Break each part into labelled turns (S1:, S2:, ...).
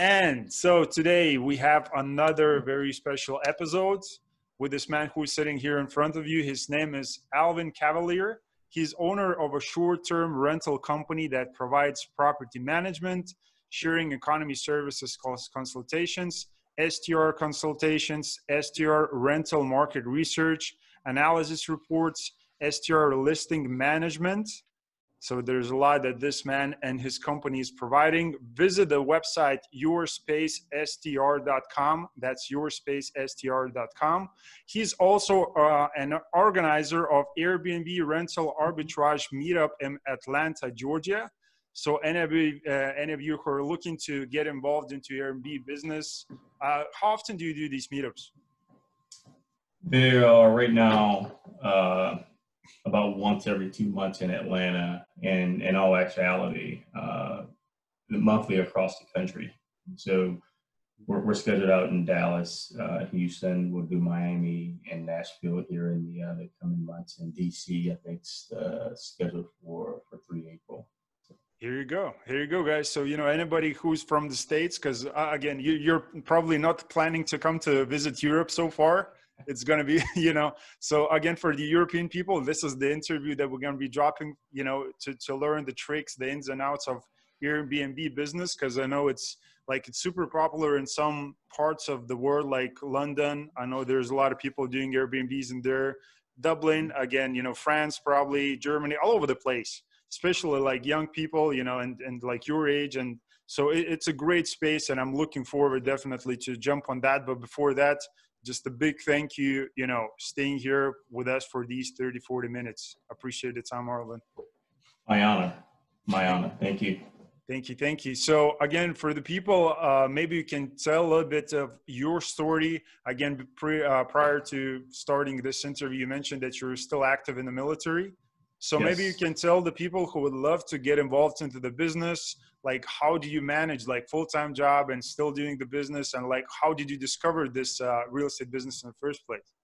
S1: And so today we have another very special episode with this man who is sitting here in front of you. His name is Alvin Cavalier. He's owner of a short-term rental company that provides property management, sharing economy services cost consultations, STR consultations, STR rental market research, analysis reports, STR listing management, so there's a lot that this man and his company is providing. Visit the website yourspacestr.com. That's yourspacestr.com. He's also uh, an organizer of Airbnb rental arbitrage meetup in Atlanta, Georgia. So any of you, uh, any of you who are looking to get involved into Airbnb business, uh, how often do you do these meetups?
S2: They are right now uh, about once every two months in Atlanta, and in all actuality, uh, monthly across the country. So we're, we're scheduled out in Dallas, uh, Houston. We'll do Miami and Nashville here in the, uh, the coming months. And DC, I think, uh, scheduled for for three April.
S1: Here you go. Here you go, guys. So, you know, anybody who's from the States, because uh, again, you, you're probably not planning to come to visit Europe so far it's going to be you know? So again for the european people this is the interview that we're going to be dropping you know to, to learn the tricks the ins and outs of airbnb business because i know it's like it's super popular in some parts of the world like london. I know there's a lot of people doing airbnbs in there. Dublin again you know france probably germany all over the place especially like young people you know and, and like your age. And so it, it's a great space and i'm looking forward definitely to jump on that. But before that just a big thank you, you know, staying here with us for these 30, 40 minutes. Appreciate the time, Arlen.
S2: My honor. My honor. Thank you.
S1: Thank you. Thank you. So again, for the people, uh, maybe you can tell a little bit of your story. Again, pre, uh, prior to starting this interview, you mentioned that you're still active in the military. So yes. maybe you can tell the people who would love to get involved into the business, like how do you manage like full-time job and still doing the business and like how did you discover this uh, real estate business in the first place?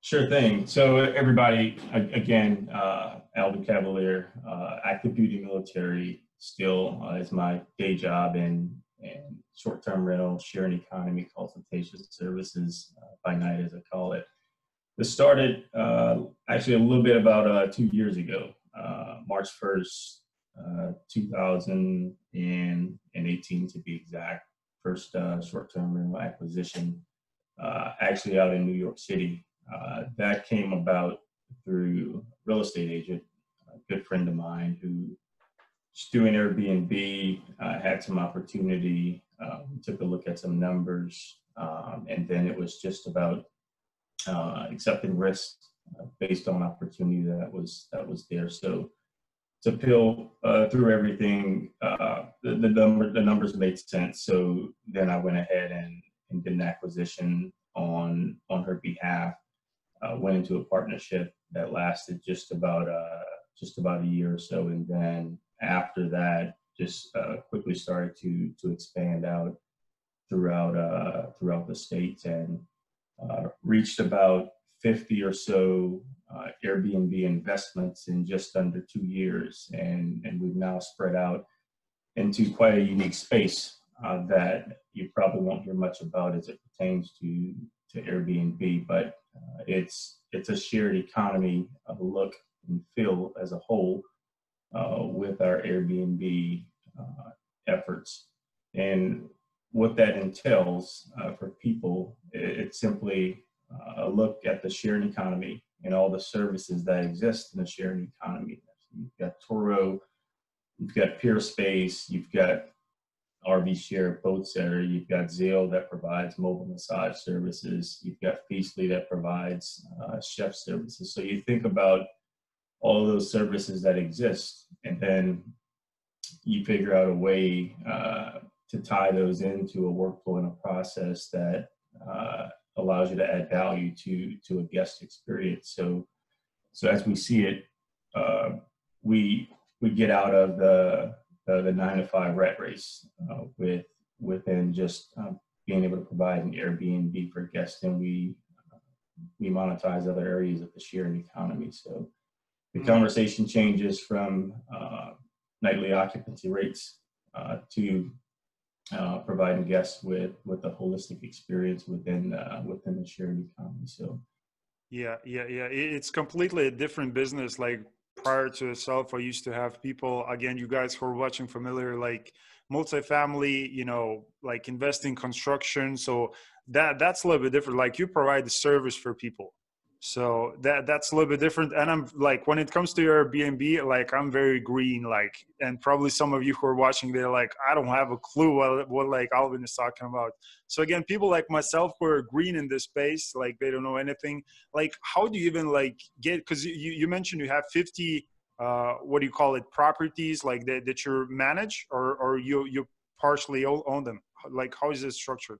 S2: Sure thing. So everybody, again, uh, Alvin Cavalier, uh, active duty military still uh, is my day job and, and short-term rental, sharing economy consultation services uh, by night, as I call it. This started uh, actually a little bit about uh, two years ago, uh, March 1st, uh, 2018 to be exact. First uh, short-term rental acquisition, uh, actually out in New York City. that came about through a real estate agent, a good friend of mine who just doing Airbnb, had some opportunity, took a look at some numbers, um, and then it was just about uh, accepting risk uh, based on opportunity that was that was there. So to peel uh, through everything, uh, the, the number the numbers made sense. So then I went ahead and, and did an acquisition on on her behalf. Uh, went into a partnership that lasted just about uh, just about a year or so, and then after that, just quickly started to to expand out throughout throughout the states and uh, reached about 50 or so uh, Airbnb investments in just under two years. And, and we've now spread out into quite a unique space uh, that you probably won't hear much about as it pertains to, to Airbnb, but uh, it's, it's a shared economy of look and feel as a whole uh, with our Airbnb efforts. And what that entails uh, for people, it's simply uh, a look at the sharing economy and all the services that exist in the sharing economy. You've got Turo, you've got PeerSpace, you've got RV Share, BoatSetter, you've got Zeel that provides mobile massage services, you've got Feastly that provides uh, chef services. So you think about all those services that exist, and then you figure out a way uh, to tie those into a workflow and a process that uh, allows you to add value to to a guest experience. So, so as we see it, uh, we we get out of the the, the nine to five rat race uh, with within just um, being able to provide an Airbnb for guests, and we we monetize other areas of the sharing economy. So the mm-hmm. conversation changes from uh, nightly occupancy rates uh, to uh, providing guests with with a holistic experience within uh, within the shared economy. So,
S1: yeah, yeah, yeah. It's completely a different business. Like prior to itself, I used to have people. Again, you guys who are watching familiar, like multifamily, you know, like investing construction. So that that's a little bit different. Like you provide the service for people so that that's a little bit different. And i'm like when it comes to your airbnb like i'm very green like and probably some of you who are watching they're like i don't have a clue what, what like alvin is talking about. So again people like myself who are green in this space like they don't know anything. Like how do you even like get because you, you mentioned you have 50 uh what do you call it properties like that, that you manage or or you you partially own them? Like how is this structured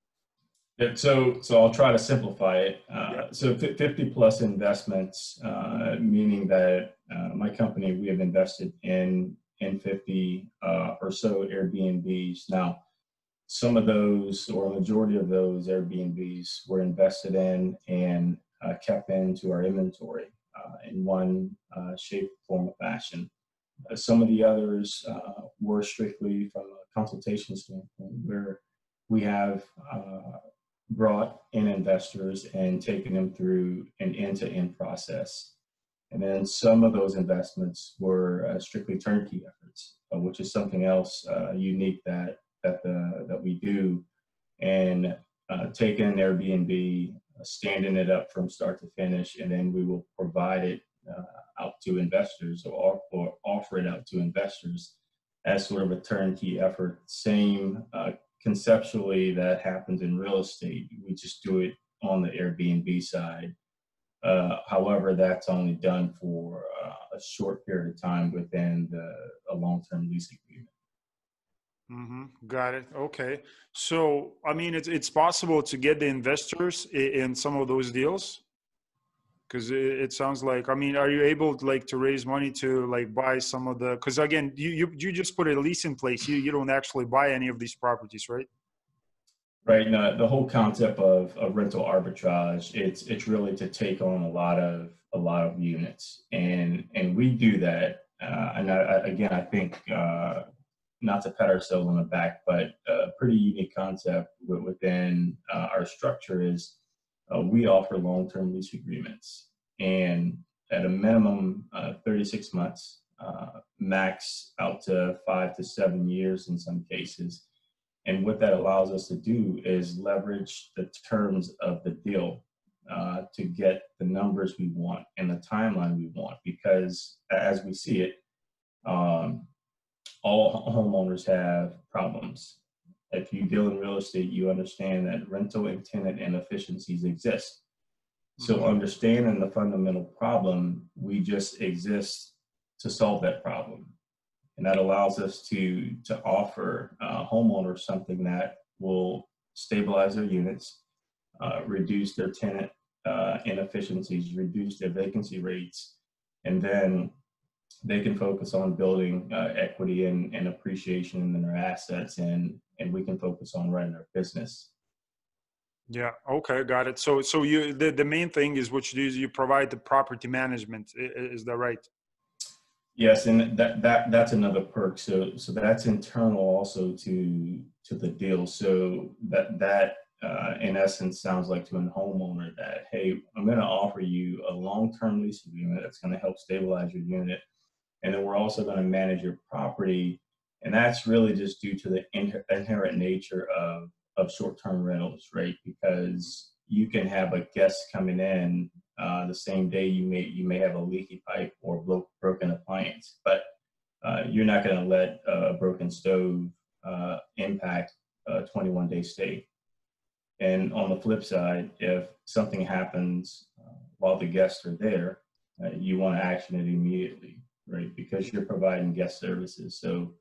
S2: so, so I'll try to simplify it. Uh, yeah. So 50 plus investments, uh, meaning that uh, my company, we have invested in, in 50 uh, or so Airbnbs. Now, some of those or a majority of those Airbnbs were invested in and uh, kept into our inventory uh, in one shape, form, or fashion. some of the others were strictly from a consultation standpoint where we have brought in investors and taken them through an end-to-end process. And then some of those investments were uh, strictly turnkey efforts, uh, which is something else uh, unique that that the, that we do. And uh, taking an Airbnb, uh, standing it up from start to finish, and then we will provide it uh, out to investors or, or offer it out to investors as sort of a turnkey effort. Same conceptually that happens in real estate. We just do it on the Airbnb side. Uh, however, that's only done for uh, a short period of time within the, a long-term lease agreement.
S1: Mm-hmm. Got it. Okay. So, I mean, it's it's possible to get the investors in, in some of those deals because it, it, sounds like i mean are you able to, like to raise money to like buy some of the because again you, you you just put a lease in place. You you don't actually buy any of these properties right?
S2: Right no the whole concept of, of rental arbitrage it's it's really to take on a lot of a lot of units. And and we do that uh, and I, again i think uh, not to pat ourselves on the back but a pretty unique concept within uh, our structure is uh, we offer long-term lease agreements. And at a minimum uh, 36 months uh, max out to five to seven years in some cases. And what that allows us to do is leverage the terms of the deal uh, to get the numbers we want and the timeline we want because as we see it um, all homeowners have problems if you deal in real estate, you understand that rental and tenant inefficiencies exist. So mm-hmm. understanding the fundamental problem, we just exist to solve that problem. And that allows us to, to offer uh, homeowners something that will stabilize their units, uh, reduce their tenant uh, inefficiencies, reduce their vacancy rates, and then they can focus on building uh, equity and, and appreciation in their assets and and we can focus on running our business.
S1: Yeah okay got it. So so you the, the main thing is what you do is you provide the property management is that right?
S2: Yes and that that that's another perk. So so that's internal also to to the deal. So that that uh, in essence sounds like to a homeowner that hey i'm going to offer you a long-term lease agreement that's going to help stabilize your unit. And then we're also going to manage your property and that's really just due to the inherent nature of of short-term rentals right because you can have a guest coming in uh, the same day you may you may have a leaky pipe or blo- broken appliance but uh, you're not going to let a broken stove uh, impact a 21 day stay and on the flip side if something happens uh, while the guests are there uh, you want to action it immediately right? Because you're providing guest services. So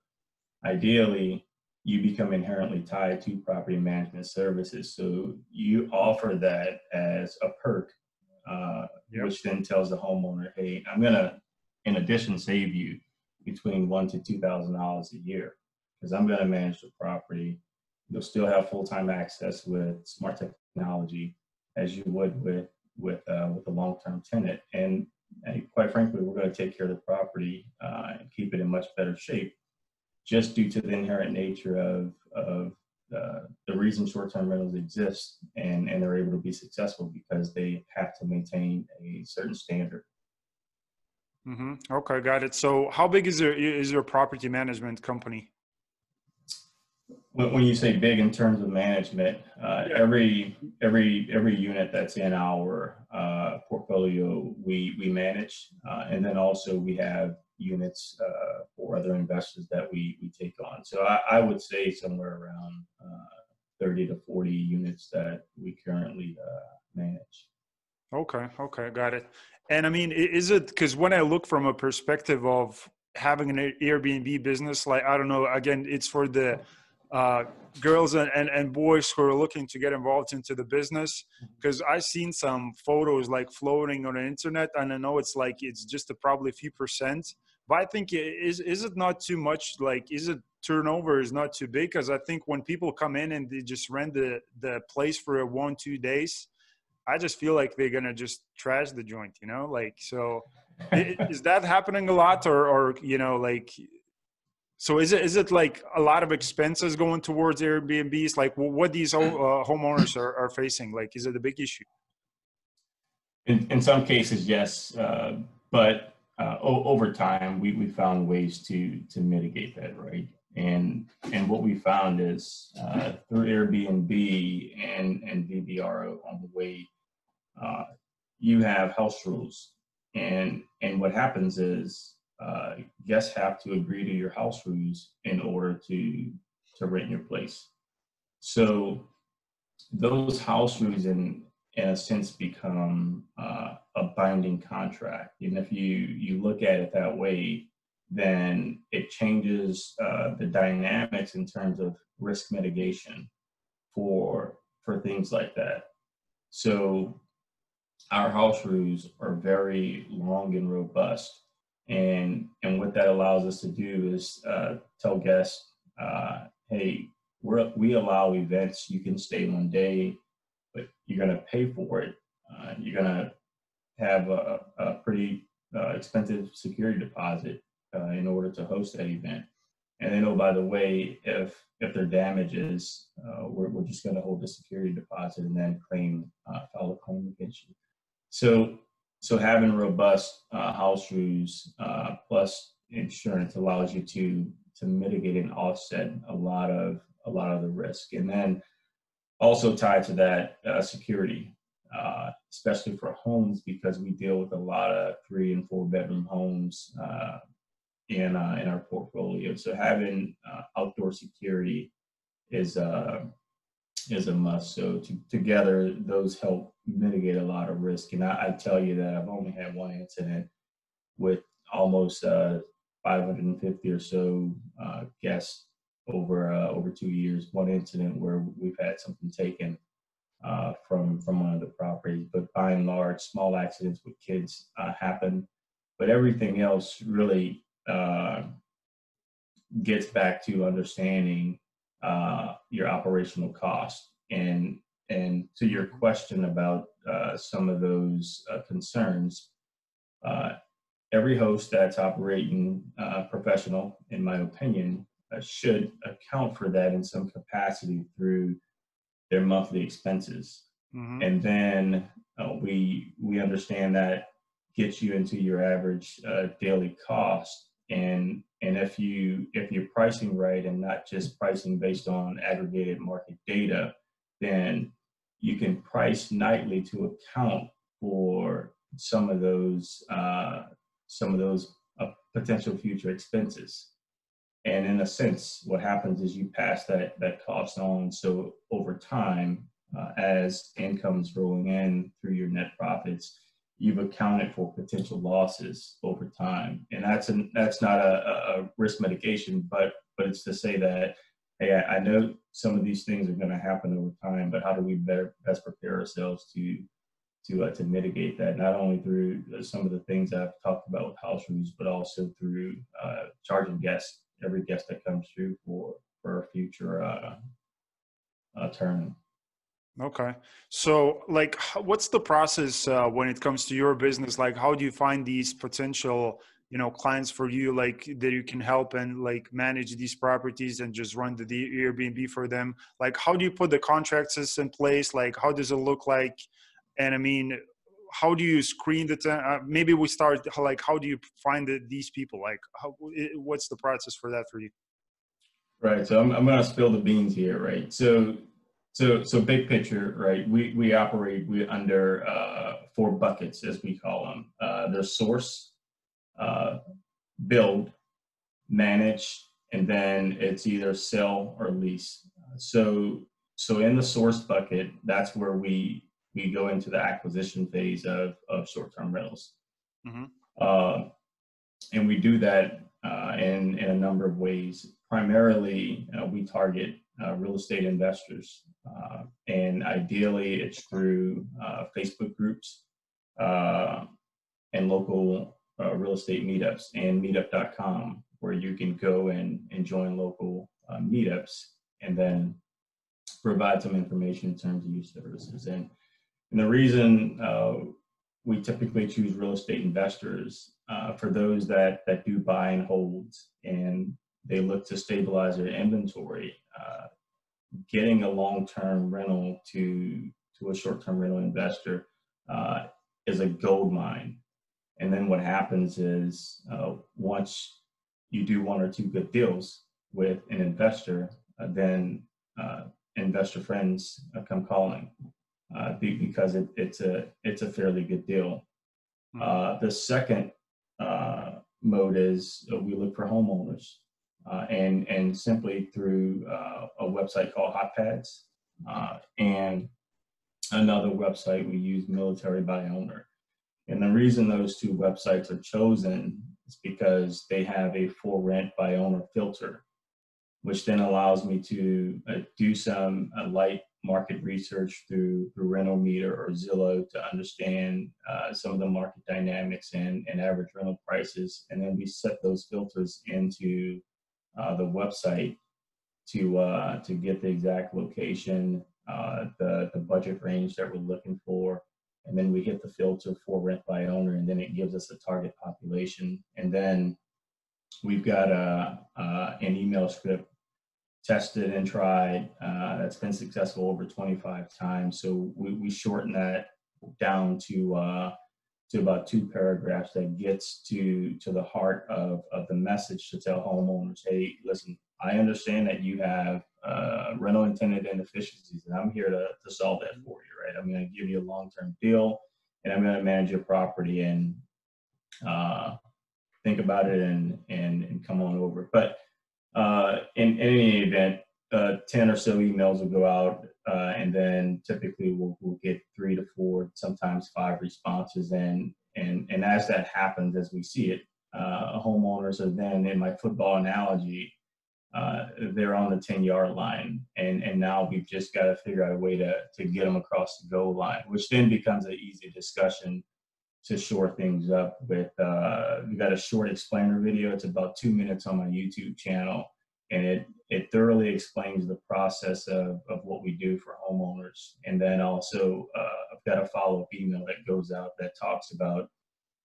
S2: ideally, you become inherently tied to property management services. So you offer that as a perk, uh, yep. which then tells the homeowner, hey, I'm going to, in addition, save you between one to two thousand dollars a year because I'm going to manage the property. You'll still have full-time access with smart technology as you would with with uh, with a long-term tenant, and and quite frankly, we're going to take care of the property uh, and keep it in much better shape, just due to the inherent nature of of the reason short-term rentals exist and, and they're able to be successful because they have to maintain a certain standard.
S1: Mm-hmm. Okay, got it. So, how big is your is your property management company?
S2: When, when you say big in terms of management, uh, yeah. every every every unit that's in our uh, portfolio we we manage, uh, and then also we have units uh, for other investors that we we take on. So I, I would say somewhere around uh, 30 to 40 units that we currently uh, manage.
S1: Okay, okay, got it. And I mean, is it because when I look from a perspective of having an Airbnb business, like I don't know, again, it's for the uh, girls and, and, and boys who are looking to get involved into the business because i've seen some photos like floating on the internet and i know it's like it's just a probably a few percent but i think is is it not too much like is it turnover is not too big because i think when people come in and they just rent the the place for a one two days i just feel like they're gonna just trash the joint you know like so is that happening a lot or or you know like so is it is it like a lot of expenses going towards Airbnbs? Like what these uh, homeowners are, are facing? Like is it a big issue?
S2: In, in some cases, yes, uh, but uh, o- over time we, we found ways to to mitigate that, right? And and what we found is uh, through Airbnb and and VRBO on the way, uh, you have house rules, and and what happens is uh, guests have to agree to your house rules in order to to rent your place. So those house rules, in in a sense, become uh, a binding contract. And if you you look at it that way, then it changes uh, the dynamics in terms of risk mitigation for for things like that. So our house rules are very long and robust and and what that allows us to do is uh, tell guests, uh, hey, we we allow events. You can stay one day, but you're going to pay for it. Uh, you're going to have a, a pretty uh, expensive security deposit uh, in order to host that event. And then, oh, by the way, if if there damages, uh, we're, we're just going to hold the security deposit and then claim file a claim against you. So so having robust uh, house rules uh, plus insurance allows you to to mitigate and offset a lot of a lot of the risk, and then also tied to that uh, security, uh, especially for homes because we deal with a lot of three and four bedroom homes uh, in uh, in our portfolio. So having outdoor security is is a must. So to, together, those help mitigate a lot of risk. And I, I, tell you that I've only had one incident with almost uh, 550 or so uh, guests over uh, over two years. One incident where we've had something taken uh, from from one of the properties, but by and large, small accidents with kids uh, happen. But everything else really uh, gets back to understanding uh, your operational cost. And and to your question about uh, some of those uh, concerns, uh, every host that's operating uh, professional, in my opinion, uh, should account for that in some capacity through their monthly expenses. Mm-hmm. And then we we understand that gets you into your average daily cost and and if you if you're pricing right and not just pricing based on aggregated market data then you can price nightly to account for some of those uh, some of those uh, potential future expenses. And in a sense what happens is you pass that that cost on. So over time uh, as incomes rolling in through your net profits you've accounted for potential losses over time. And that's an, that's not a, a risk mitigation, but but it's to say that hey, I, I know some of these things are going to happen over time, but how do we better best prepare ourselves to to uh, to mitigate that? Not only through some of the things I've talked about with house rules, but also through uh, charging guests every guest that comes through for for a future uh, uh, turn.
S1: Okay. So, like, what's the process uh, when it comes to your business? Like, how do you find these potential you know clients for you like that you can help and like manage these properties and just run the airbnb for them? Like how do you put the contracts in place? Like how does it look like? And i mean how do you screen the ten- uh, maybe we start like how do you find the, these people? Like how, what's the process for that for you?
S2: Right. So i'm, I'm going to spill the beans here right? So so so big picture right we we operate we under uh, four buckets as we call them uh, there's source uh, build, manage, and then it's either sell or lease. So, so in the source bucket, that's where we we go into the acquisition phase of of short-term rentals, mm-hmm. uh, and we do that uh, in in a number of ways. Primarily, uh, we target uh, real estate investors, uh, and ideally, it's through uh, Facebook groups and local uh, real estate meetups and meetup.com where you can go and, and join local uh, meetups and then provide some information in terms of use services. And, and the reason uh, we typically choose real estate investors uh, for those that, that do buy and hold and they look to stabilize their inventory. Uh, getting a long-term rental to to a short-term rental investor uh, is a gold mine and then what happens is uh, once you do one or two good deals with an investor, uh, then uh, investor friends uh, come calling uh, because it, it's a it's a fairly good deal. Mm-hmm. the second mode is we look for homeowners, and and simply through a website called HotPads, and another website we use Military by Owner. And the reason those two websites are chosen is because they have a for rent by owner filter, which then allows me to uh, do some uh, light market research through, through Rentometer or Zillow to understand uh, some of the market dynamics and, and average rental prices. And then we set those filters into uh, the website to, uh, to get the exact location, uh, the, the budget range that we're looking for, and then we hit the filter for rent by owner, and then it gives us a target population. And then we've got a, an email script tested and tried uh, that's been successful over 25 times. So we, we shorten that down to uh, to about two paragraphs that gets to to the heart of, of the message to tell homeowners, hey, listen, I understand that you have uh, rental intended inefficiencies, and I'm here to, to solve that for you, right? I'm going to give you a long term deal, and I'm going to manage your property and uh, think about it and, and, and come on over. But uh, in, in any event, uh, 10 or so emails will go out, uh, and then typically we'll, we'll get three to four, sometimes five responses. And, and, and as that happens, as we see it, uh, homeowners are then, in my football analogy, uh, they're on the 10 yard line. And, and now we've just got to figure out a way to, to get them across the goal line, which then becomes an easy discussion to shore things up with. Uh, we got a short explainer video. It's about two minutes on my YouTube channel. And it, it thoroughly explains the process of, of what we do for homeowners. And then also, uh, I've got a follow up email that goes out that talks about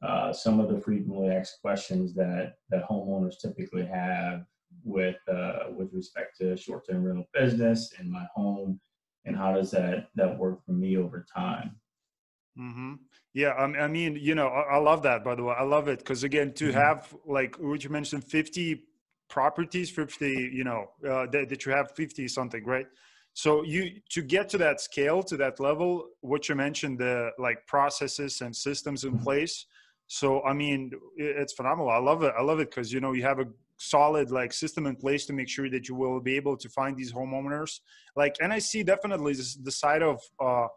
S2: uh, some of the frequently asked questions that, that homeowners typically have with uh, with respect to short-term rental business and my home, and how does that that work for me over time?
S1: Mm-hmm. Yeah, I mean, you know, I, love that. By the way, I love it because again, to mm-hmm. have like what you mentioned, fifty properties, fifty, you know, uh, that, that you have fifty something, right? So you to get to that scale, to that level, what you mentioned, the like processes and systems in place. So I mean, it's phenomenal. I love it. I love it because you know you have a solid like system in place to make sure that you will be able to find these homeowners like and i see definitely the side of uh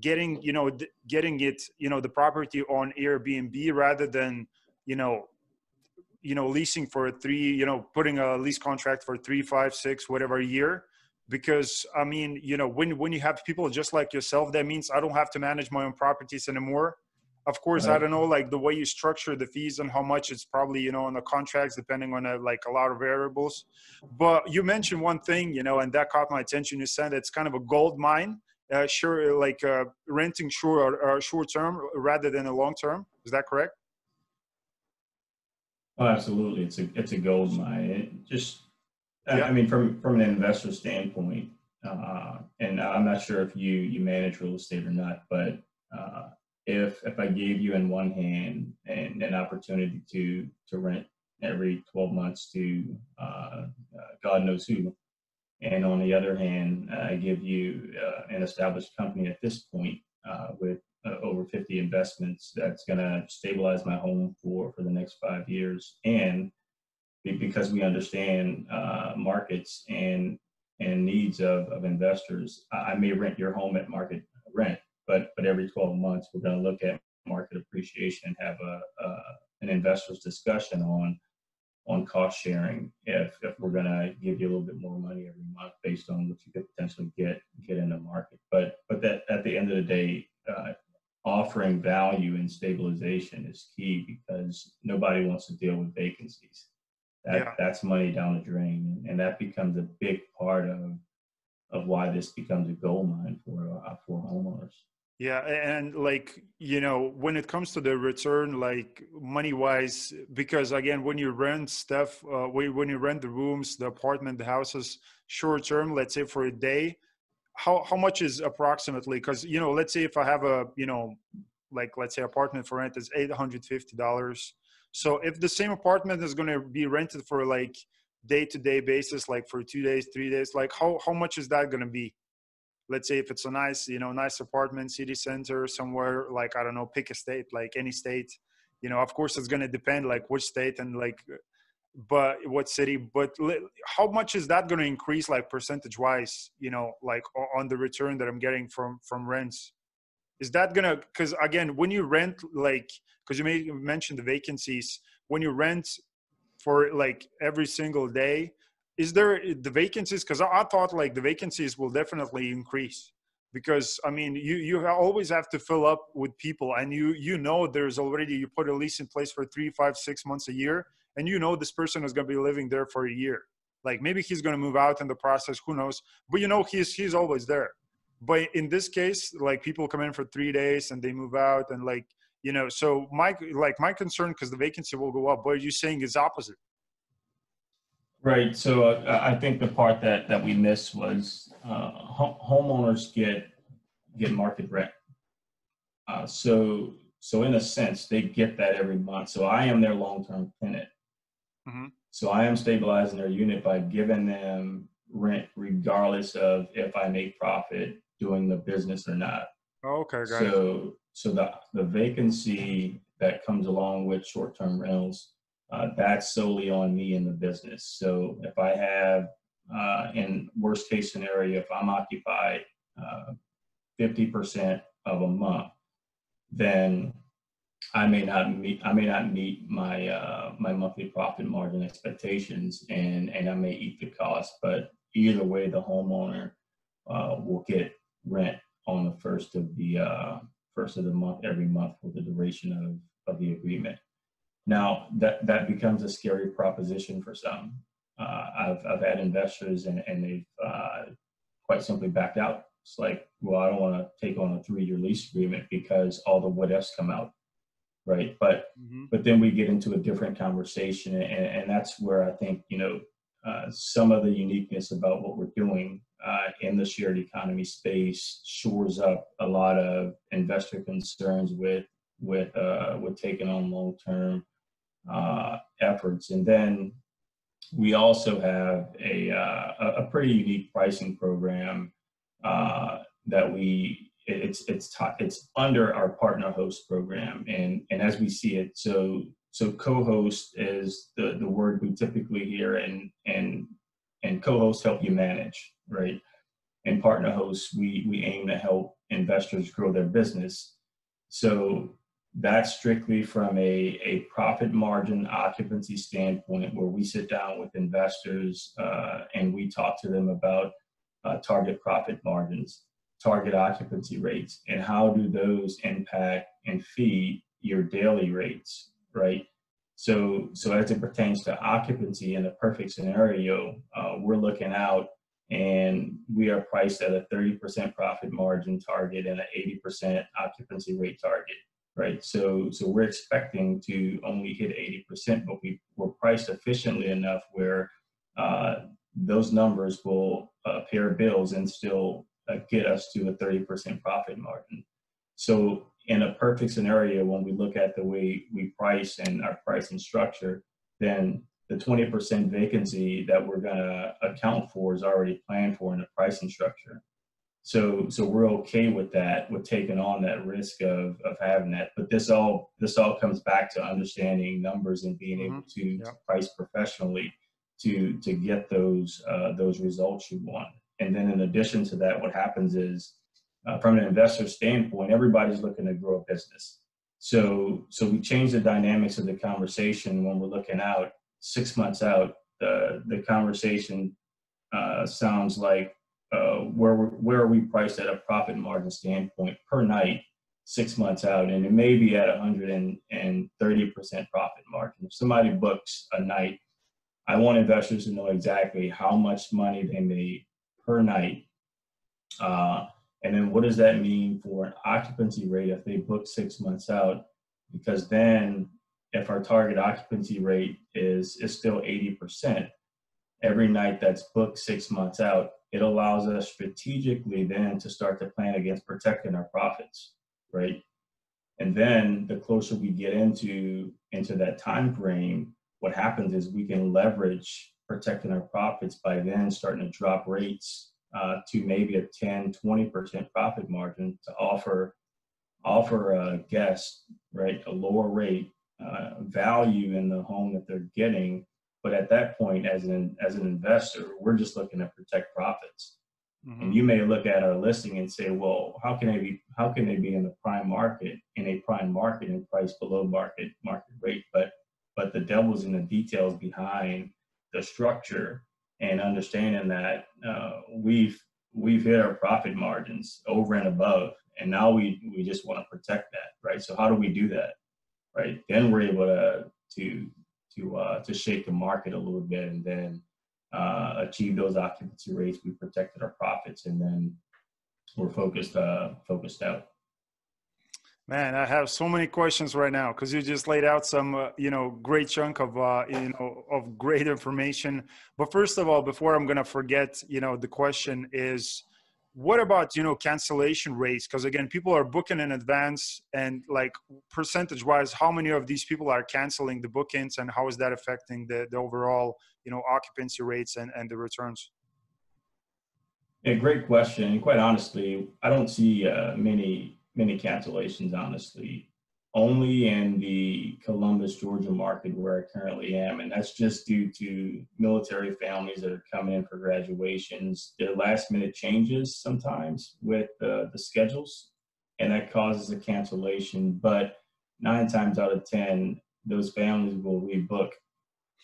S1: getting you know getting it you know the property on airbnb rather than you know you know leasing for three you know putting a lease contract for three five six whatever year. Because i mean you know when when you have people just like yourself that means i don't have to manage my own properties anymore. Of course right. i don't know like the way you structure the fees and how much it's probably you know on the contracts depending on a, like a lot of variables. But you mentioned one thing you know and that caught my attention. You said it's kind of a gold mine uh, sure like uh, renting short or, or short term rather than a long term. Is that correct
S2: Oh, absolutely. It's a it's a gold mine. It just, yeah. I mean, from from an investor standpoint, uh, and I'm not sure if you you manage real estate or not, but uh, if if I gave you in one hand and an opportunity to to rent every 12 months to uh, uh God knows who, and on the other hand, I give you uh, an established company at this point uh, with uh, over 50 investments that's going to stabilize my home for, for the next five years. And because we understand uh, markets and and needs of, of investors, I may rent your home at market rent, but but every 12 months we're going to look at market appreciation and have a, a an investors discussion on on cost sharing if if we're going to give you a little bit more money every month based on what you could potentially get get in the market. But but that at the end of the day, uh, offering value and stabilization is key because nobody wants to deal with vacancies. That yeah. that's money down the drain, and that becomes a big part of of why this becomes a gold mine for uh, for homeowners.
S1: Yeah, and like you know, when it comes to the return, like money wise, because again, when you rent stuff, uh, when you rent the rooms, the apartment, the houses, short term, let's say for a day, how how much is approximately because you know let's say if i have a you know like let's say apartment for rent is $850 so if the same apartment is going to be rented for like day to day basis like for two days three days like how how much is that going to be? Let's say if it's a nice you know nice apartment city center somewhere like i don't know pick a state like any state you know of course it's going to depend like which state and like but what city but how much is that going to increase like percentage wise you know like on the return that i'm getting from from rents? Is that gonna because again when you rent like because you may mention the vacancies when you rent for like every single day is there the vacancies because I, thought like the vacancies will definitely increase because i mean you you always have to fill up with people and you you know there's already you put a lease in place for three five six months a year and you know this person is going to be living there for a year. Like maybe he's going to move out in the process who knows? But you know he's he's always there. But in this case like people come in for three days and they move out and like you know so my like my concern because the vacancy will go up but you're saying is opposite.
S2: Right so uh, i think the part that that we missed was uh, homeowners get get market rent. Uh, so so in a sense they get that every month. So i am their long-term tenant Mm-hmm. So I am stabilizing their unit by giving them rent regardless of if I make profit doing the business or not.
S1: Oh, okay,
S2: so, it. So the, the vacancy that comes along with short-term rentals, uh, that's solely on me in the business. So if I have, uh, in worst case scenario, if I'm occupied uh, 50% of a month, then I may not meet I may not meet my uh, my monthly profit margin expectations, and and I may eat the cost. But either way, the homeowner uh, will get rent on the first of the uh, first of the month every month for the duration of of the agreement. Now that that becomes a scary proposition for some. Uh, I've I've had investors and and they've uh, quite simply backed out. It's like, well, I don't want to take on a three year lease agreement because all the what ifs come out right but mm-hmm. but then we get into a different conversation and, and that's where i think you know uh, some of the uniqueness about what we're doing uh, in the shared economy space shores up a lot of investor concerns with with uh, with taking on long term uh, efforts and then we also have a uh, a pretty unique pricing program uh, that we it's it's it's under our partner host program. And and as we see it so so co-host is the the word we typically hear and and and co-hosts help you manage right? And partner hosts we we aim to help investors grow their business. So that's strictly from a, a profit margin occupancy standpoint where we sit down with investors uh, and we talk to them about uh, target profit margins target occupancy rates and how do those impact and feed your daily rates, right? So, so as it pertains to occupancy in a perfect scenario, uh, we're looking out and we are priced at a 30% profit margin target and an 80% occupancy rate target. right? So so we're expecting to only hit 80%, but we we're priced efficiently enough where uh, those numbers will uh, pay our bills and still uh, get us to a 30% profit margin. So in a perfect scenario, when we look at the way we price and our pricing structure, then the 20% vacancy that we're going to account for is already planned for in the pricing structure. So, so we're okay with that, with taking on that risk of, of having that. But this all this all comes back to understanding numbers and being mm-hmm. able to, price professionally to to get those uh, those results you want. And then in addition to that, what happens is uh, from an investor standpoint, everybody's looking to grow a business. So, so we change the dynamics of the conversation when we're looking out six months out. The the conversation uh, sounds like uh, where where are we priced at a profit margin standpoint per night six months out, and it may be at 130 percent profit margin. If somebody books a night, I want investors to know exactly how much money they made per night. Uh, and then what does that mean for an occupancy rate if they book six months out? Because then if our target occupancy rate is, is still 80%, every night that's booked six months out, it allows us strategically then to start to plan against protecting our profits, right? And then the closer we get into into that time frame, what happens is we can leverage protecting our profits by then starting to drop rates uh, to maybe a 10, 20% profit margin to offer offer a guest, right, a lower rate uh, value in the home that they're getting. But at that point, as an as an investor, we're just looking to protect profits. Mm-hmm. And you may look at our listing and say, well, how can they be how can they be in the prime market in a prime market and price below market market rate? But but the devil's in the details behind the structure and understanding that uh, we've we've hit our profit margins over and above, and now we we just want to protect that, right? So how do we do that, right? Then we're able to to to uh, to shake the market a little bit, and then uh, achieve those occupancy rates. We protected our profits, and then we're focused uh, focused out.
S1: Man, I have so many questions right now because you just laid out some, uh, you know, great chunk of, uh, you know, of great information. But first of all, before I'm gonna forget, you know, the question is, what about you know cancellation rates? Because again, people are booking in advance, and like percentage-wise, how many of these people are canceling the bookings, and how is that affecting the the overall, you know, occupancy rates and and the returns?
S2: Yeah, great question. And quite honestly, I don't see uh, many many cancellations, honestly, only in the Columbus, Georgia market where I currently am. And that's just due to military families that are coming in for graduations. There last minute changes sometimes with uh, the schedules, and that causes a cancellation. But nine times out of 10, those families will rebook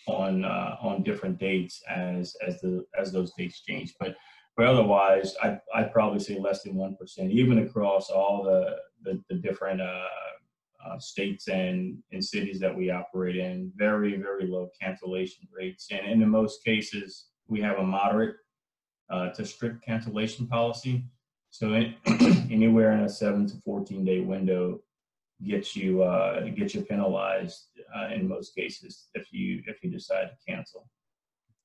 S2: on uh, on different dates as as the as those dates change. But but otherwise, I, I'd probably say less than 1%, even across all the, the, the different uh, uh, states and, and cities that we operate in. Very, very low cancellation rates. And, in most cases, we have a moderate uh, to strict cancellation policy. So anywhere in a seven to 14 day window gets you uh, gets you penalized uh, in most cases if you if you decide to cancel.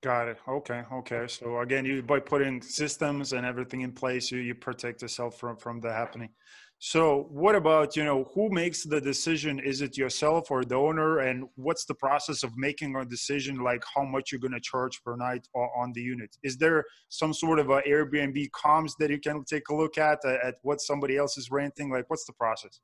S1: Got it. Okay. Okay. So again, you by putting systems and everything in place, you, you protect yourself from from that happening. So what about you know who makes the decision? Is it yourself or the owner? And what's the process of making a decision like how much you're going to charge per night on the unit? Is there some sort of a Airbnb comps that you can take a look at uh, at what somebody else is renting? Like what's the process?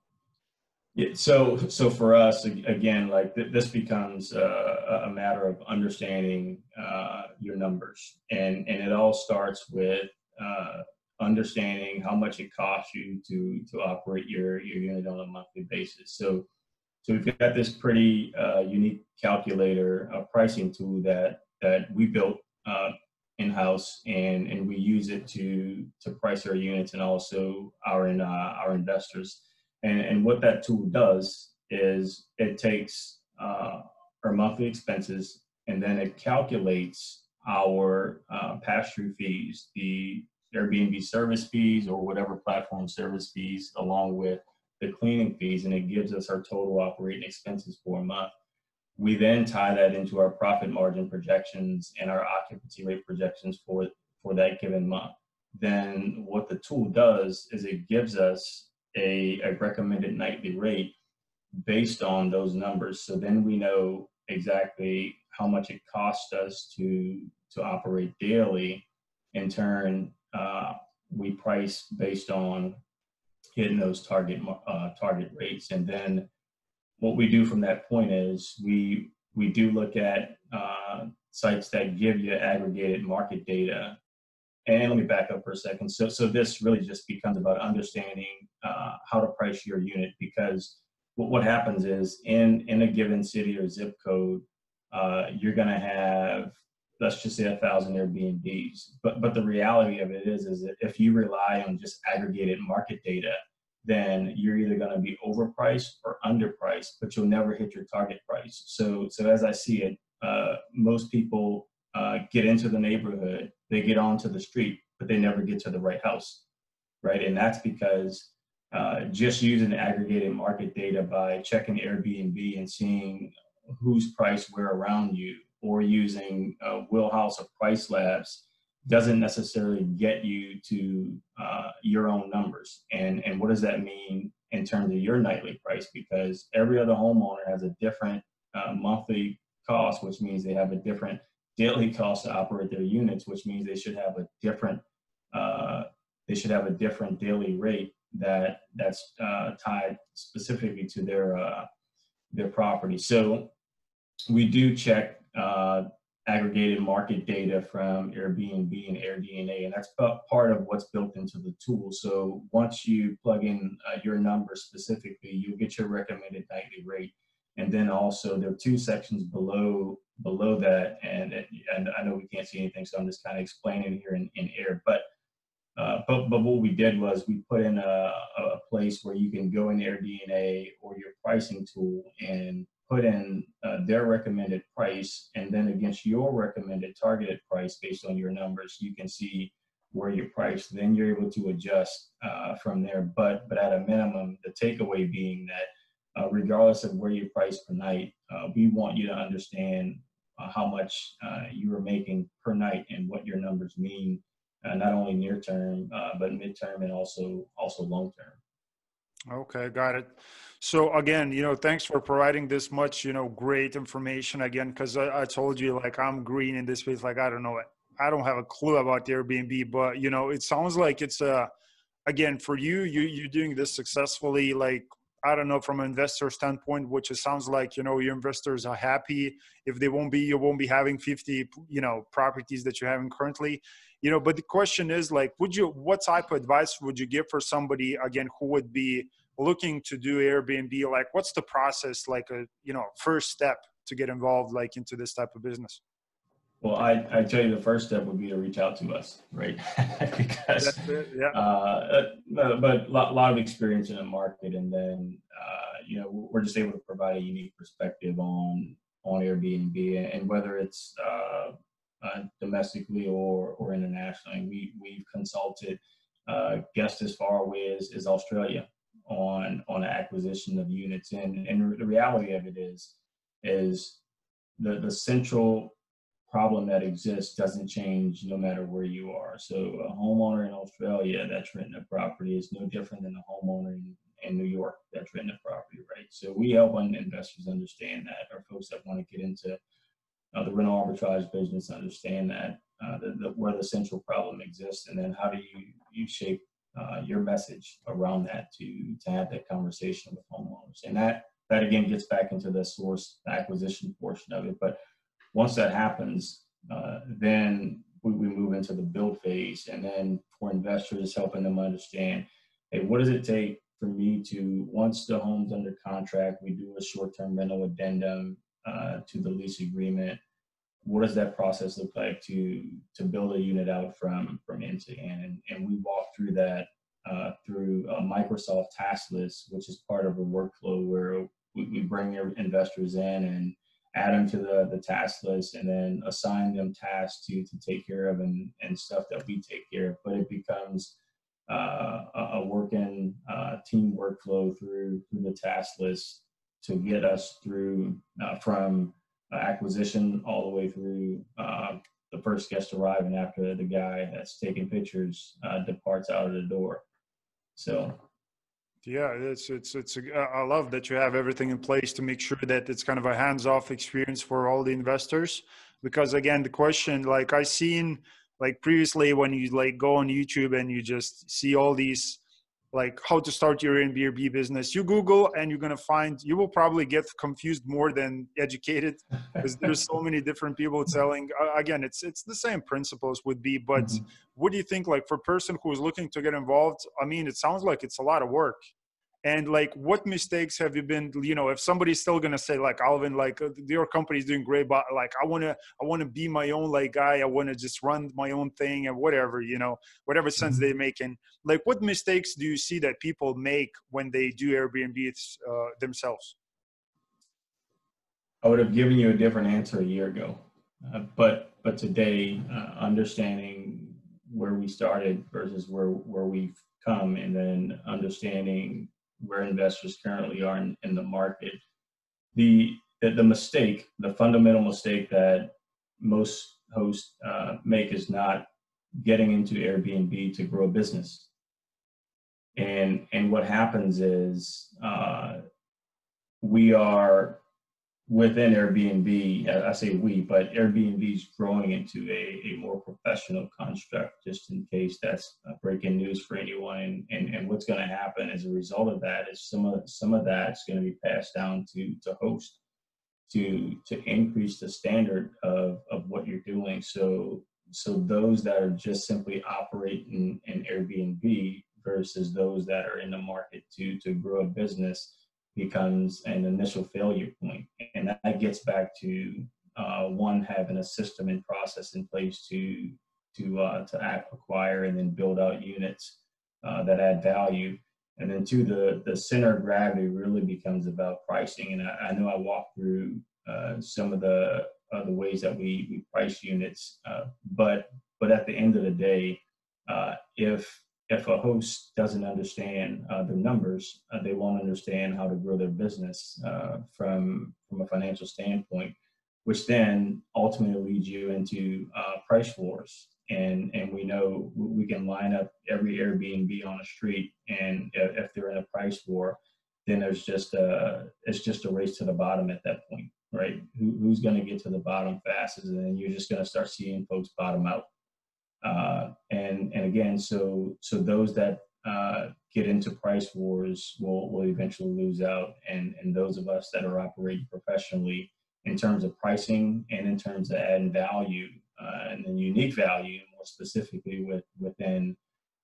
S2: Yeah, so so for us again, like th- this becomes uh, a matter of understanding uh, your numbers, and and it all starts with uh, understanding how much it costs you to to operate your your unit on a monthly basis. So so we've got this pretty uh, unique calculator, a pricing tool that that we built uh, in house, and and we use it to to price our units and also our uh, our investors. And, and what that tool does is it takes uh, our monthly expenses and then it calculates our uh, pass-through fees, the Airbnb service fees or whatever platform service fees, along with the cleaning fees and it gives us our total operating expenses for a month. We then tie that into our profit margin projections and our occupancy rate projections for, for that given month. Then what the tool does is it gives us a, a recommended nightly rate based on those numbers. So then we know exactly how much it costs us to to operate daily. In turn, uh, we price based on hitting those target uh, target rates, and then what we do from that point is we we do look at uh, sites that give you aggregated market data. And let me back up for a second. So so this really just becomes about understanding uh, how to price your unit because what, what happens is in in a given city or zip code, uh, you're going to have let's just say a thousand Airbnbs. But but the reality of it is is that if you rely on just aggregated market data, then you're either going to be overpriced or underpriced, but you'll never hit your target price. So so as I see it, uh, most people uh, get into the neighborhood, they get onto the street, but they never get to the right house, right? And that's because uh, just using aggregated market data by checking Airbnb and seeing who's priced where around you, or using uh, Wheelhouse or Price Labs doesn't necessarily get you to uh, your own numbers. And and what does that mean in terms of your nightly price? Because every other homeowner has a different uh, monthly cost, which means they have a different daily cost to operate their units, which means they should have a different uh, they should have a different daily rate that that's uh, tied specifically to their uh, their property. So we do check uh, aggregated market data from Airbnb and AirDNA, and that's part of what's built into the tool. So once you plug in uh, your number specifically, you'll get your recommended nightly rate. And then also there are two sections below below that, and and I know we can't see anything, so I'm just kind of explaining here in, in air. But uh, but but what we did was we put in a, a place where you can go in AirDNA or your pricing tool and put in uh, their recommended price, and then against your recommended targeted price based on your numbers, you can see where you're. Then you're able to adjust uh, from there. But but at a minimum, the takeaway being that uh, regardless of where you price per night, uh, we want you to understand uh, how much you are making per night and what your numbers mean uh, not only near term, uh, but midterm and also also long term.
S1: Okay, got it. So again, you know, thanks for providing this much, you know, great information again, because I, I, told you like I'm green in this space, like I don't know, it. I don't have a clue about Airbnb, but you know, it sounds like it's a, again for you, you you're doing this successfully, like I don't know from an investor standpoint, which it sounds like you know your investors are happy. If they won't be, you won't be having 50 you know properties that you're having currently. You know, but the question is like, would you what type of advice would you give for somebody again who would be looking to do Airbnb? Like, what's the process? Like a you know first step to get involved like into this type of business.
S2: Well, I, I tell you, the first step would be to reach out to us, right? because, yeah. Uh, uh, but a lot, lot, of experience in the market, and then uh, you know we're just able to provide a unique perspective on on Airbnb, and whether it's uh, uh domestically or or internationally, we we've consulted uh, guests as far away as, as Australia on on acquisition of units, and and the reality of it is is the the central problem that exists doesn't change no matter where you are. So a homeowner in Australia that's renting a property is no different than a homeowner in, in New York that's renting a property, right? So we help investors understand that, or folks that want to get into uh, the rental arbitrage business understand that, uh, the, the, where the central problem exists, and then how do you you shape uh, your message around that to to have that conversation with homeowners, and that that again gets back into the source acquisition portion of it, but once that happens, uh, then we, we move into the build phase. And then for investors, helping them understand, hey, what does it take for me to, once the home's under contract, we do a short-term rental addendum uh, to the lease agreement. What does that process look like to to build a unit out from from end to end? And, and we walk through that uh, through a Microsoft task list, which is part of a workflow where we, we bring investors in and add them to the, the task list and then assign them tasks to, to take care of and, and stuff that we take care of. But it becomes uh, a working uh, team workflow through through the task list to get us through uh, from acquisition all the way through uh, the first guest arriving after the guy that's taking pictures uh, departs out of the door. So
S1: yeah, it's it's it's. Uh, a, I love that you have everything in place to make sure that it's kind of a hands-off experience for all the investors. Because again, the question, like I seen, like previously when you like go on YouTube and you just see all these like how to start your Airbnb business. You Google and you're gonna find you will probably get confused more than educated because there's so many different people selling. Uh, again, it's it's the same principles would be, but mm-hmm. what do you think? Like for a person who's looking to get involved, I mean, it sounds like it's a lot of work and like what mistakes have you been you know if somebody's still gonna say like alvin like uh, your company's doing great but like i want to i want to be my own like guy. I want to just run my own thing and whatever you know whatever sense mm-hmm. they're making like what mistakes do you see that people make when they do airbnb uh, themselves?
S2: I would have given you a different answer a year ago. Uh, but but today uh, understanding where we started versus where where we've come and then understanding where investors currently are in, in the market. The, the, the mistake, the fundamental mistake that most hosts uh, make is not getting into Airbnb to grow a business. And and what happens is uh, we are within Airbnb, I say we, but Airbnb is growing into a, a more professional construct, just in case that's breaking news for anyone. And, and, and what's going to happen as a result of that is some of some of that's going to be passed down to to host to to increase the standard of, of what you're doing. So so those that are just simply operating in Airbnb versus those that are in the market to to grow a business becomes an initial failure point. And that gets back to uh, one having a system and process in place to to uh, to act, acquire, and then build out units uh, that add value. And then two, the the center of gravity really becomes about pricing. And I, I know I walked through uh, some of the uh, the ways that we we price units, uh, but but at the end of the day, if if a host doesn't understand uh, the numbers, uh, they won't understand how to grow their business uh, from from a financial standpoint, which then ultimately leads you into uh, price wars. And and we know we can line up every Airbnb on a street, and if, if they're in a price war, then there's just a it's just a race to the bottom at that point, right? Who, who's going to get to the bottom fastest, and then you're just going to start seeing folks bottom out. Uh, and again, so so those that uh, get into price wars will will eventually lose out, and and those of us that are operating professionally in terms of pricing and in terms of adding value uh, and then unique value, more specifically with within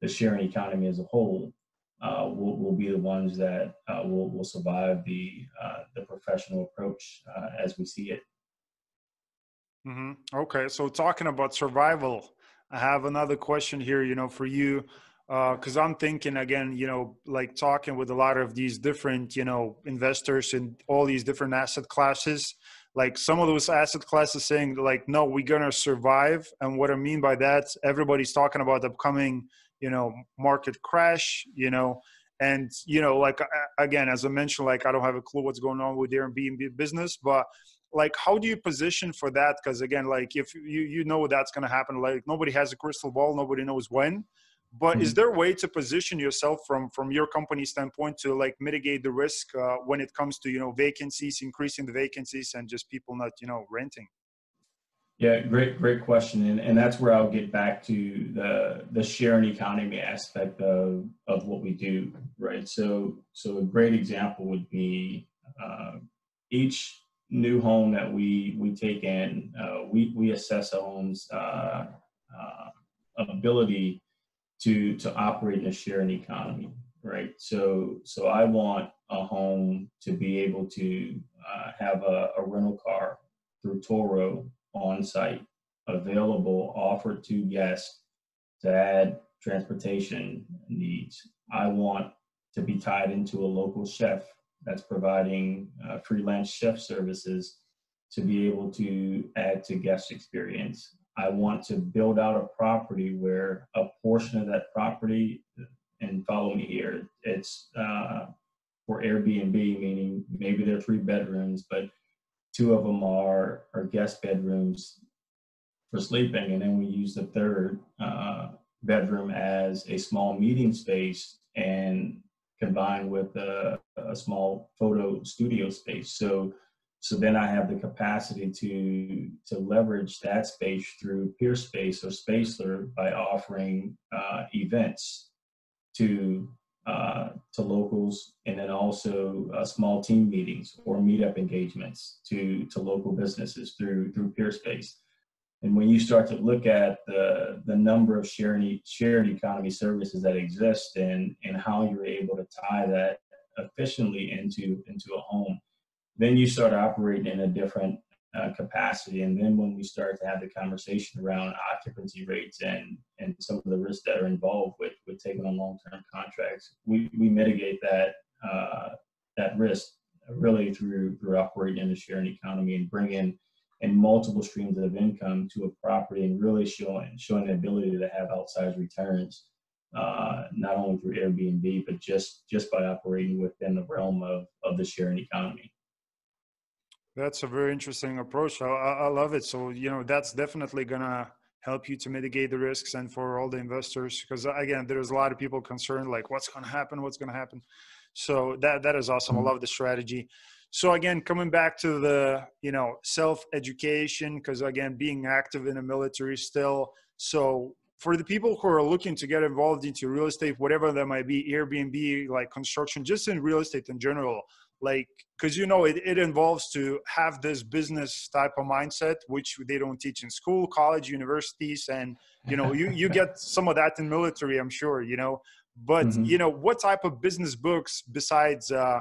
S2: the sharing economy as a whole, uh, will, will be the ones that uh, will, will survive the, uh, the professional approach uh, as we see it.
S1: Mm-hmm. Okay, so talking about survival, I have another question here, you know, for you, because uh, I'm thinking again, you know, like talking with a lot of these different, you know, investors in all these different asset classes. Like some of those asset classes saying, like, no, we're gonna survive. And what I mean by that, everybody's talking about the upcoming, you know, market crash, you know, and you know, like again, as I mentioned, like I don't have a clue what's going on with Airbnb business, but like how do you position for that? Because again like if you you know that's going to happen like nobody has a crystal ball nobody knows when but mm-hmm. is there a way to position yourself from from your company standpoint to like mitigate the risk uh, when it comes to you know vacancies increasing the vacancies and just people not you know renting?
S2: Yeah great great question and, and that's where i'll get back to the the sharing economy aspect of of what we do right? So so a great example would be uh, each new home that we we take in, uh, we we assess a home's uh, uh, ability to to operate in a sharing economy, right? So so I want a home to be able to uh, have a, a, rental car through Turo on site, available, offered to guests to add transportation needs. I want to be tied into a local chef that's providing uh, freelance chef services to be able to add to guest experience. I want to build out a property where a portion of that property, and follow me here. It's uh, for Airbnb, meaning maybe they're three bedrooms, but two of them are are guest bedrooms for sleeping, and then we use the third uh, bedroom as a small meeting space and combined with a, a small photo studio space. So so then I have the capacity to to leverage that space through Peerspace or Splacer by offering uh, events to uh, to locals, and then also uh, small team meetings or meetup engagements to to local businesses through through Peerspace. And when you start to look at the the number of shared shared economy services that exist and and how you're able to tie that efficiently into into a home, then you start operating in a different uh, capacity. And then when we start to have the conversation around occupancy rates and and some of the risks that are involved with with taking on long term contracts, we we mitigate that uh, that risk really through through operating in the sharing economy and bringing in multiple streams of income to a property and really showing showing the ability to have outsized returns. Uh, not only through Airbnb, but just just by operating within the realm of, of the sharing economy.
S1: That's a very interesting approach. I, I love it. So, you know, that's definitely to help you to mitigate the risks and for all the investors because again there's a lot of people concerned like what's to happen what's to happen so that that is awesome i mm-hmm. love the strategy so again coming back to the you know self education because again being active in the military still so for the people who are looking to get involved into real estate whatever that might be airbnb like construction just in real estate in general like because you know it, it involves to have this business type of mindset which they don't teach in school college universities and you know you you get some of that in military i'm sure you know but mm-hmm. you know what type of business books besides uh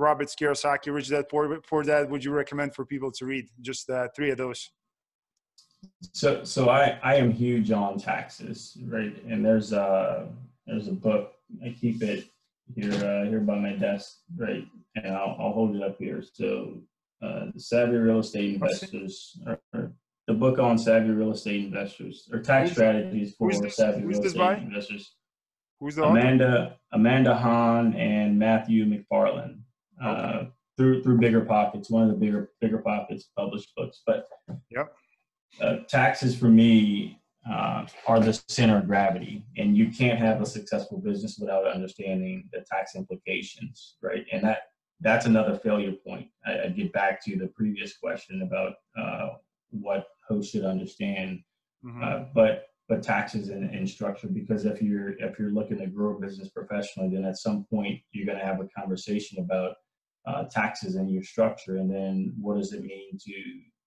S1: robert kiyosaki rich dad poor, poor dad would you recommend for people to read just uh, three of those
S2: so so i i am huge on taxes right and there's a there's a book i keep it here uh, here by my desk right and I'll, I'll hold it up here. So, uh, the Savvy Real Estate Investors, or, or the book on Savvy Real Estate Investors, or tax who's, strategies for this, Savvy Real Estate by? Investors.
S1: Who's the
S2: Amanda author? Amanda Han and Matthew MacFarland. Uh, okay. Uh, through through Bigger Pockets, one of the bigger Bigger Pockets published books. But
S1: yep.
S2: Uh, taxes for me uh, are the center of gravity, and you can't have a successful business without understanding the tax implications, right? And that that's another failure point. I, I get back to the previous question about uh, what hosts should understand, mm-hmm. uh, but but taxes and, and structure because if you're if you're looking to grow a business professionally, then at some point you're going to have a conversation about uh, taxes and your structure, and then what does it mean to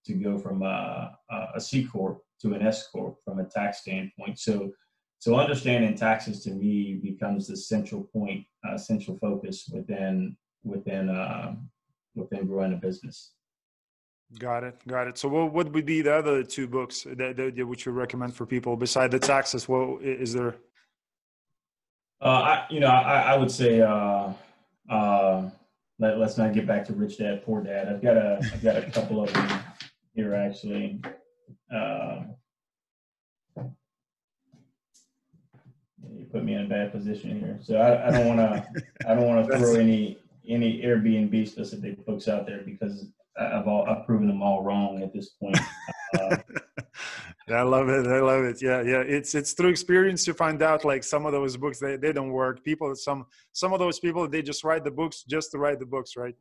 S2: to go from a, a C corp to an S corp from a tax standpoint. So so understanding taxes to me becomes the central point, uh, central focus within within uh, within growing a business.
S1: Got it, got it. So, what would be the other two books that, that which you recommend for people beside the taxes? What is there?
S2: Uh, I, you know, I, I would say uh, uh, let, us not get back to Rich Dad Poor Dad. I've got a I've got a couple of them here actually. Uh, you put me in a bad position here, so I, I don't want to I don't want to throw any any Airbnb specific books out there because I've all I've proven them all wrong at this point. Uh,
S1: I love it. I love it. Yeah, yeah. It's it's through experience you find out like some of those books they, they don't work. People some some of those people they just write the books just to write the books, right?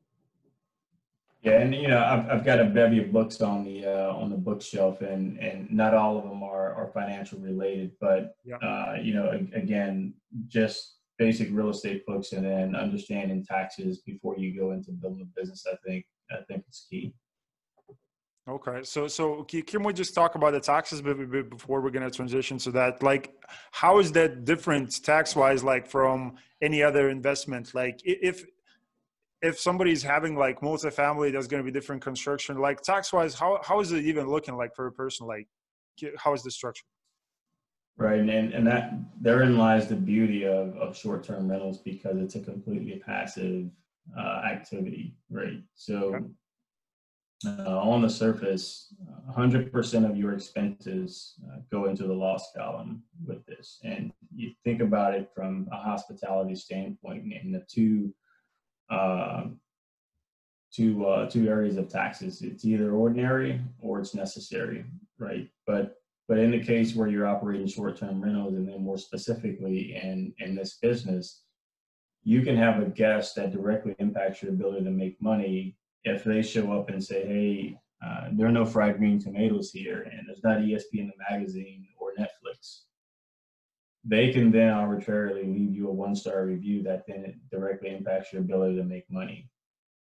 S2: Yeah, and you know I've I've got a bevy of books on the uh, on the bookshelf, and and not all of them are are financial related, but yeah. uh, you know again just basic real estate books and then understanding taxes before you go into building a business i think i think it's key
S1: okay so so can we just talk about the taxes before we're going to transition to that like how is that different tax wise like from any other investment like if if somebody's having like multifamily that's going to be different construction like tax wise how, how is it even looking like for a person like how is the structure
S2: Right, and and that therein lies the beauty of of short term rentals because it's a completely passive uh, activity, right? So, okay. Uh, on the surface, 100% of your expenses uh, go into the loss column with this. And you think about it from a hospitality standpoint, and the two uh, two uh, two areas of taxes. It's either ordinary or it's necessary, right? But but in the case where you're operating short-term rentals, and then more specifically in in this business, you can have a guest that directly impacts your ability to make money if they show up and say, hey, uh, there are no fried green tomatoes here, and there's not ESPN in the magazine or Netflix. They can then arbitrarily leave you a one star review that then directly impacts your ability to make money.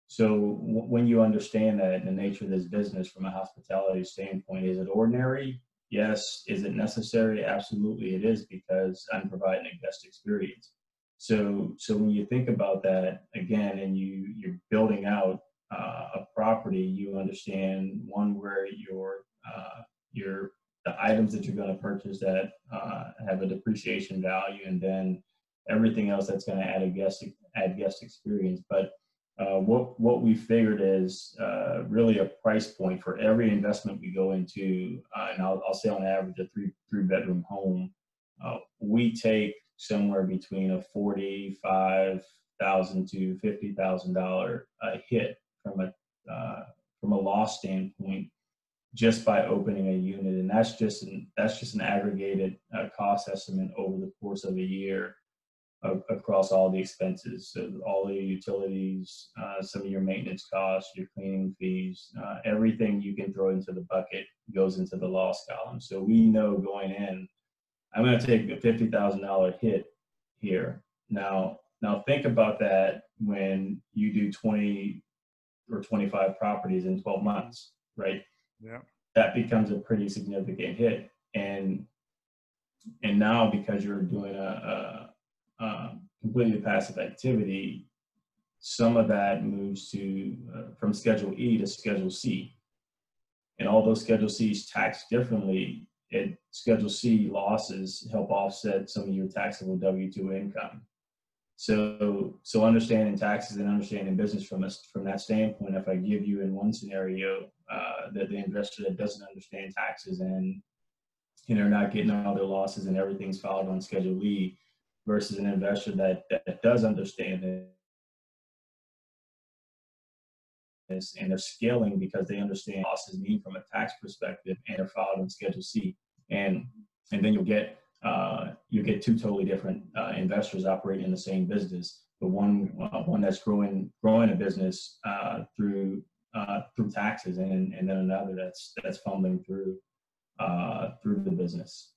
S2: So w- when you understand that the nature of this business from a hospitality standpoint, is it ordinary? Yes. Is it necessary? Absolutely, it is because I'm providing a guest experience. So so when you think about that again, and you you're building out uh, a property, you understand one where your uh, your the items that you're going to purchase that uh, have a depreciation value, and then everything else that's going to add a guest add guest experience. But uh, what what we figured is uh, really a price point for every investment we go into, uh, and I'll, I'll say on average a three three bedroom home, we take somewhere between a forty five thousand to fifty thousand dollar hit from a uh, from a loss standpoint just by opening a unit, and that's just an that's just an aggregated uh, cost estimate over the course of a year across all the expenses, so all the utilities, uh, some of your maintenance costs, your cleaning fees, uh, everything you can throw into the bucket goes into the loss column. So we know going in, I'm going to take a fifty thousand dollar hit here. Now, now think about that when you do twenty or 25 properties in 12 months, right?
S1: Yeah.
S2: That becomes a pretty significant hit. And and now because you're doing a, a, a completely passive activity, some of that moves to uh, from Schedule E to Schedule C. And all those Schedule C's taxed differently, it Schedule C losses help offset some of your taxable W-2 income. So, so understanding taxes and understanding business from us from that standpoint, if I give you in one scenario uh, that the investor that doesn't understand taxes and you know not getting all their losses and everything's filed on Schedule E, versus an investor that that does understand it and they're scaling because they understand losses mean from a tax perspective and are filed on Schedule C. And and then you'll get uh, you get two totally different uh, investors operating in the same business, but one uh, one that's growing growing a business uh, through uh, through taxes, and and then another that's that's fumbling through uh, through the business.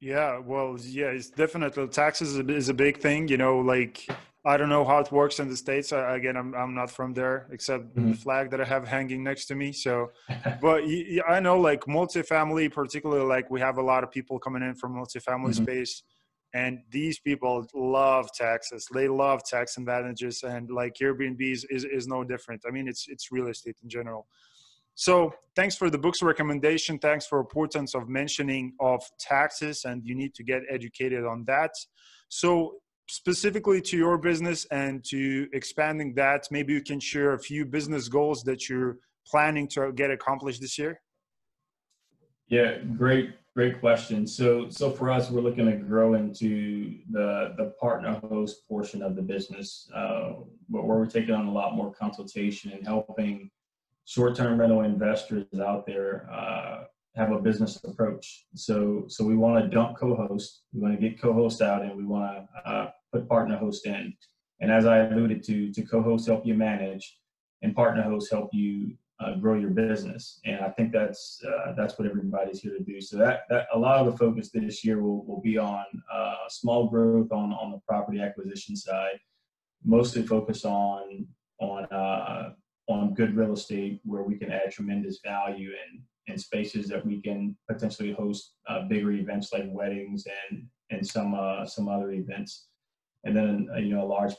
S1: Yeah, well, yeah, it's definitely taxes is a big thing. You know, like I don't know how it works in the states. I, again, I'm I'm not from there, except mm-hmm. the flag that I have hanging next to me. So, but I know like multifamily, particularly like we have a lot of people coming in from multifamily mm-hmm. space, and these people love taxes. They love tax advantages, and like Airbnb is, is is no different. I mean, it's it's real estate in general. So thanks for the book's recommendation. Thanks for importance of mentioning of taxes, and you need to get educated on that. So specifically to your business and to expanding that, maybe you can share a few business goals that you're planning to get accomplished this year?
S2: Yeah, great, great question. So, so for us, we're looking to grow into the the partner host portion of the business, uh, where we're taking on a lot more consultation and helping short-term rental investors out there uh, have a business approach. So, so we want to dump co-host. We want to get co-host out, and we want to uh, put partner host in. And as I alluded to, to co-host help you manage, and partner host help you uh, grow your business. And I think that's uh, that's what everybody's here to do. So that that a lot of the focus this year will, will be on uh, small growth on on the property acquisition side, mostly focused on on uh, on good real estate where we can add tremendous value in in spaces that we can potentially host uh, bigger events like weddings and and some uh, some other events. And then uh, you know a large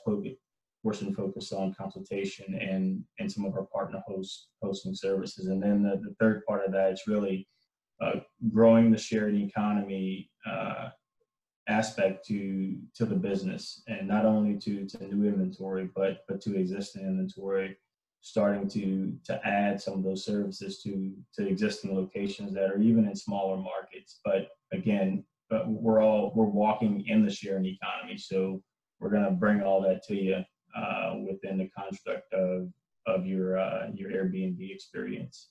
S2: portion focused on consultation and and some of our partner host hosting services. And then the, the third part of that is really uh, growing the shared economy uh, aspect to to the business. And not only to to new inventory but but to existing inventory starting to to add some of those services to to existing locations that are even in smaller markets. But again, but we're all we're walking in the sharing economy, so we're going to bring all that to you uh, within the construct of of your uh, your Airbnb experience.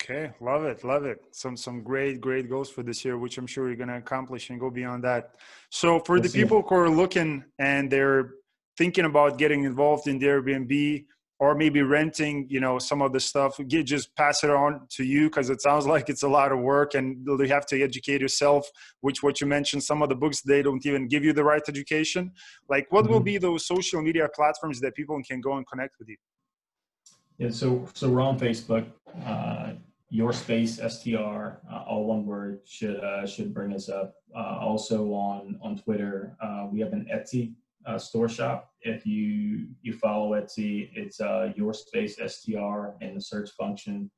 S1: Okay, love it, love it. Some some great great goals for this year, which I'm sure you're going to accomplish and go beyond that. So for the people who are looking and they're thinking about getting involved in the Airbnb or maybe renting, you know, some of the stuff, get, just pass it on to you because it sounds like it's a lot of work and you have to educate yourself. Which what you mentioned, some of the books they don't even give you the right education. Like, what mm-hmm. will be those social media platforms that people can go and connect with you?
S2: Yeah, so so we're on Facebook. Uh, your space str uh, all one word should uh, should bring us up uh, also on on twitter uh, we have an etsy uh, store shop. If you you follow etsy it's uh, your space str in the search function.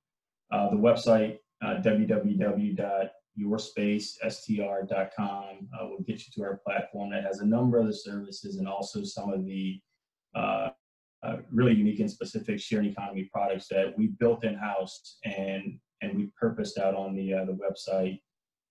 S2: Uh, the website uh, www.yourspacestr.com will get you to our platform that has a number of the services and also some of the uh, really unique and specific sharing economy products that we built in house and and we purposed out on the uh, the website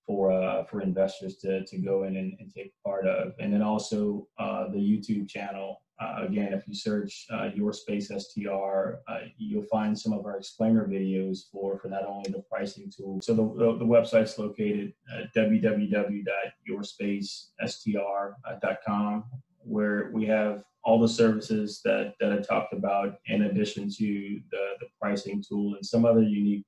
S2: for uh, for investors to to go in and, and take part of. And then also uh, the YouTube channel. Uh, again, if you search uh, Your Space STR, you'll find some of our explainer videos for for not only the pricing tool. So the the, the website's located at www.yourspacestr.com, where we have all the services that, that I talked about, in addition to the, the pricing tool and some other unique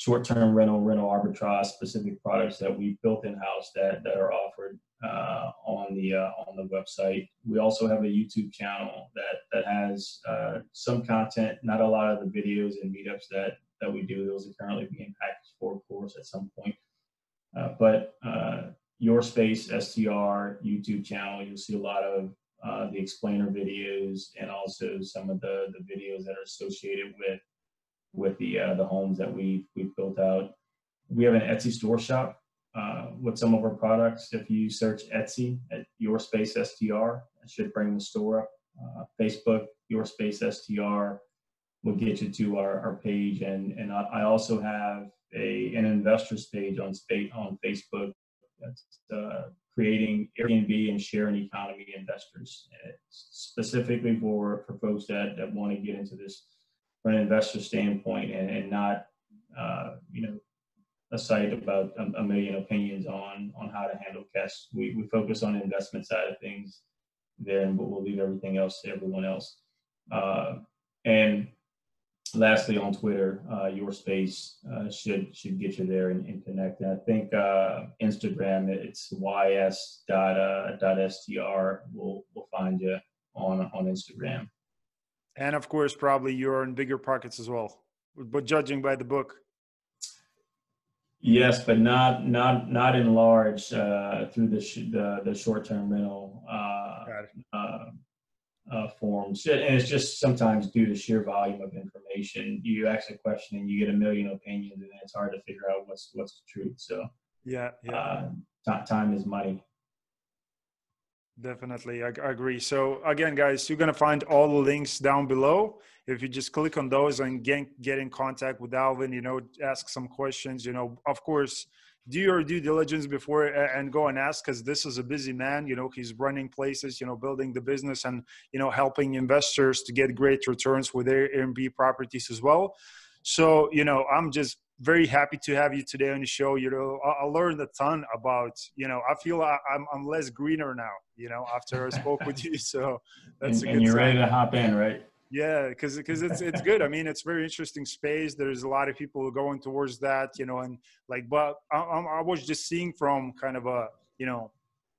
S2: short-term rental, rental arbitrage specific products that we built in-house that, that are offered uh, on the uh, on the website. We also have a YouTube channel that that has uh, some content, not a lot of the videos and meetups that that we do. Those are currently being packaged for, course, at some point. Uh, but uh, your space STR YouTube channel, you'll see a lot of uh, the explainer videos and also some of the, the videos that are associated with with the uh, the homes that we we've built out. We have an Etsy store shop uh, with some of our products. If you search Etsy at Your Space STR, it should bring the store up. Uh, Facebook Your Space STR will get you to our, our page, and and I also have a an investors page on space on Facebook that's uh, creating Airbnb and sharing economy investors, uh, specifically for, for folks that, that want to get into this from an investor standpoint and, and not, uh, you know, a site about a, a, million opinions on on how to handle cash. We, we focus on the investment side of things there, but we'll leave everything else to everyone else. Uh, and lastly, on Twitter, uh, your space uh, should should get you there and, and connect. And I think uh, Instagram, it's ys dot uh, dot str. We'll we'll find you on on Instagram.
S1: And of course, probably you're in bigger pockets as well, but judging by the book.
S2: Yes, but not not not in large uh, through the sh- the, the short term rental. Uh, uh, uh, forms. And it's just sometimes due to sheer volume of information. You ask a question and you get a million opinions, and it's hard to figure out what's what's the truth. So
S1: yeah, yeah.
S2: Uh, time is money.
S1: Definitely, I, I agree. So again, guys, you're gonna find all the links down below. If you just click on those and get get in contact with Alvin, you know, ask some questions. You know, of course do your due diligence before and go and ask because this is a busy man you know he's running places you know building the business and you know helping investors to get great returns with their airbnb properties as well so you know i'm just very happy to have you today on the show you know. I, I learned a ton about you know i feel I, am I'm, I'm less greener now you know after i spoke with you so
S2: that's and, and you're sign. ready to hop in right?
S1: Yeah because because it's it's good. I mean it's very interesting space. There's a lot of people going towards that you know and like but i, I was just seeing from kind of a you know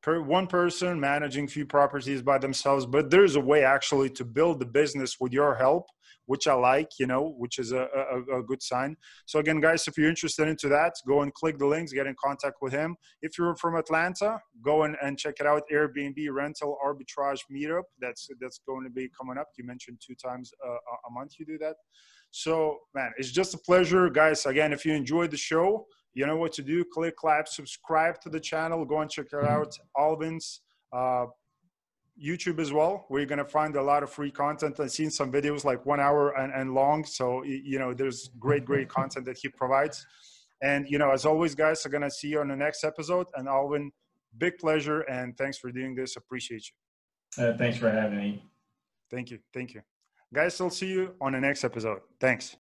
S1: per one person managing few properties by themselves but there's a way actually to build the business with your help which I like, you know, which is a, a, a, good sign. So again, guys, if you're interested into that, go and click the links, get in contact with him. If you're from Atlanta, go and, and check it out. Airbnb rental arbitrage meetup. That's that's going to be coming up. You mentioned two times a, a month you do that. So man, it's just a pleasure, guys. Again, if you enjoyed the show, you know what to do. Click, clap, subscribe to the channel. Go and check it out. Alvin's. Uh, YouTube as well, where you're going to find a lot of free content. I've seen some videos like one hour and, and long. So, you know, there's great, great content that he provides. And, you know, as always, guys, I'm going to see you on the next episode. And Alvin, big pleasure. And thanks for doing this. Appreciate
S2: you. Uh, thanks for having me.
S1: Thank you. Thank you. Guys, I'll see you on the next episode. Thanks.